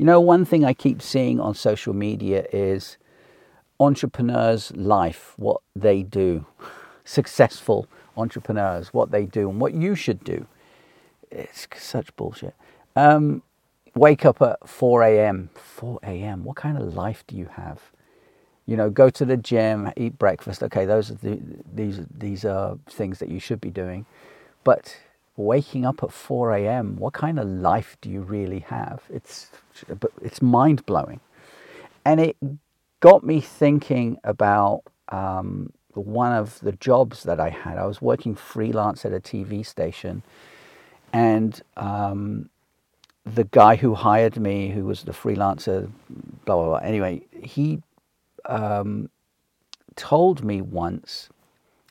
You know, one thing I keep seeing on social media is entrepreneurs' life, what they do, successful entrepreneurs, what they do, and what you should do. It's such bullshit. Um, wake up at 4 a.m. 4 a.m. What kind of life do you have? You know, go to the gym, eat breakfast. Okay, those are the, these these are things that you should be doing. But waking up at 4 a.m. What kind of life do you really have? It's it's mind blowing, and it got me thinking about um, one of the jobs that I had. I was working freelance at a TV station, and um, the guy who hired me, who was the freelancer, blah blah blah. Anyway, he um, told me once.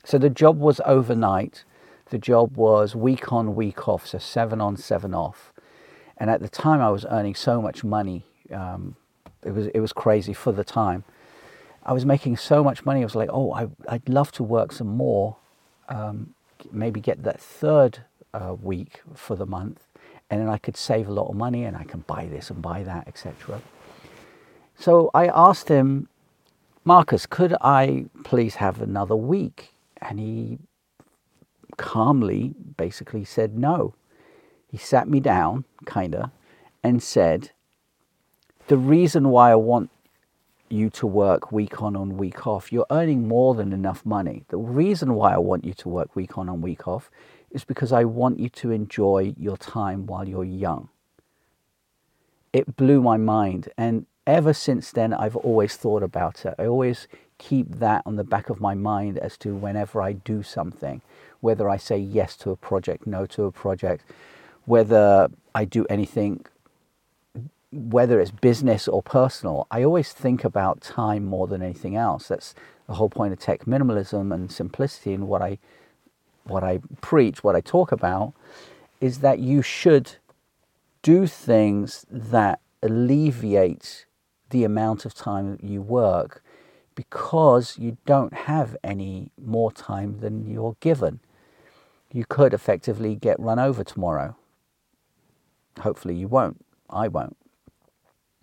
So the job was overnight. The job was week on, week off, so seven on, seven off. And at the time, I was earning so much money. Um, it was it was crazy for the time. I was making so much money. I was like, oh, I, would love to work some more. Um, maybe get that third uh, week for the month and then I could save a lot of money and I can buy this and buy that, etc. So I asked him, Marcus, could I please have another week? And he calmly basically said no. He sat me down, kind of, and said, The reason why I want you to work week on and week off, you're earning more than enough money. The reason why I want you to work week on and week off is because I want you to enjoy your time while you're young. It blew my mind. And ever since then, I've always thought about it. I always keep that on the back of my mind as to whenever I do something, whether I say yes to a project, no to a project, whether I do anything, whether it's business or personal, I always think about time more than anything else. That's the whole point of tech minimalism and simplicity and what I what I preach, what I talk about, is that you should do things that alleviate the amount of time you work because you don't have any more time than you're given. You could effectively get run over tomorrow. Hopefully, you won't. I won't.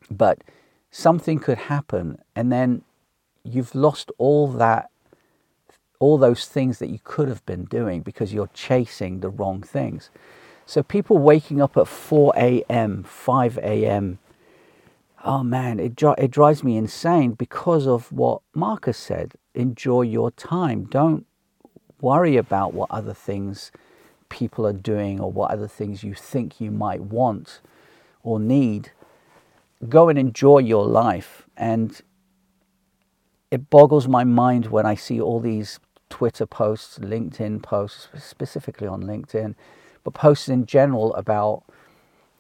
But something could happen, and then you've lost all that all those things that you could have been doing because you're chasing the wrong things. So people waking up at 4 a.m., 5 a.m., oh man, it, it drives me insane because of what Marcus said. Enjoy your time. Don't worry about what other things people are doing or what other things you think you might want or need. Go and enjoy your life. And it boggles my mind when I see all these Twitter posts, LinkedIn posts, specifically on LinkedIn, but posts in general about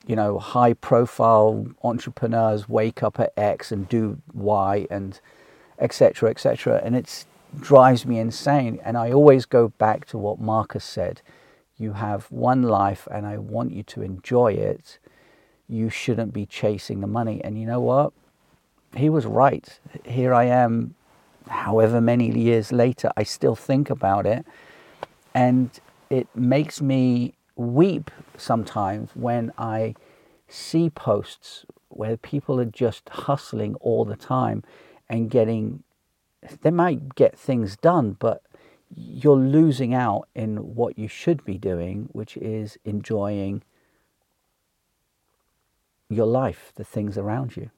you know high profile entrepreneurs wake up at X and do Y and etc. etc. And it drives me insane. And I always go back to what Marcus said: you have one life, and I want you to enjoy it. You shouldn't be chasing the money. And you know what? He was right. Here I am however many years later, I still think about it. And it makes me weep sometimes when I see posts where people are just hustling all the time and getting, they might get things done, but you're losing out in what you should be doing, which is enjoying your life, the things around you.